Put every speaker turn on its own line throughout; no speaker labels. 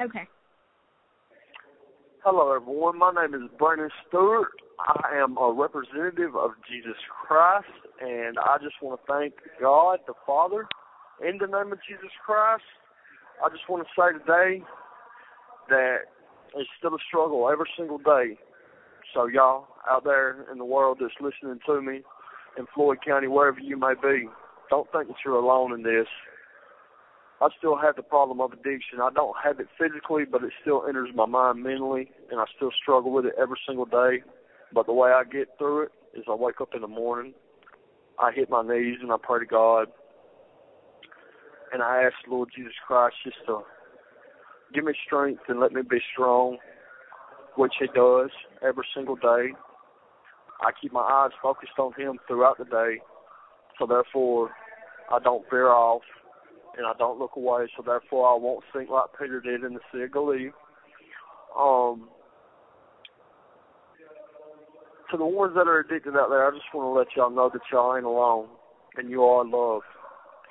Okay.
Hello, everyone. My name is Brandon Stewart. I am a representative of Jesus Christ, and I just want to thank God, the Father, in the name of Jesus Christ. I just want to say today that it's still a struggle every single day. So, y'all out there in the world that's listening to me in Floyd County, wherever you may be, don't think that you're alone in this. I still have the problem of addiction. I don't have it physically, but it still enters my mind mentally, and I still struggle with it every single day. But the way I get through it is I wake up in the morning, I hit my knees, and I pray to God, and I ask Lord Jesus Christ just to give me strength and let me be strong, which He does every single day. I keep my eyes focused on Him throughout the day, so therefore I don't veer off and I don't look away, so therefore I won't sink like Peter did in the Sea of Galilee. Um, to the ones that are addicted out there, I just want to let y'all know that y'all ain't alone, and you are loved.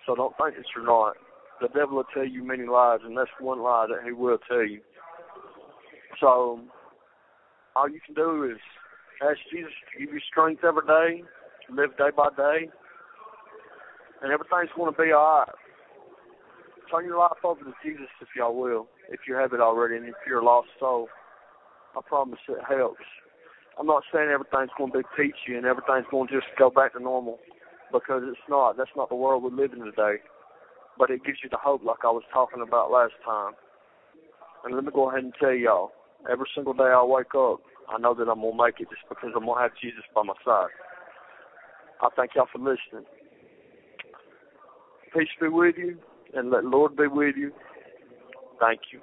So don't think that you're not. The devil will tell you many lies, and that's one lie that he will tell you. So all you can do is ask Jesus to give you strength every day, live day by day, and everything's going to be all right. Turn your life over to Jesus if y'all will, if you have it already, and if you're a lost soul. I promise it helps. I'm not saying everything's going to be peachy and everything's going to just go back to normal because it's not. That's not the world we live in today. But it gives you the hope, like I was talking about last time. And let me go ahead and tell y'all, every single day I wake up, I know that I'm going to make it just because I'm going to have Jesus by my side. I thank y'all for listening. Peace be with you, and let Lord be with you. Thank you.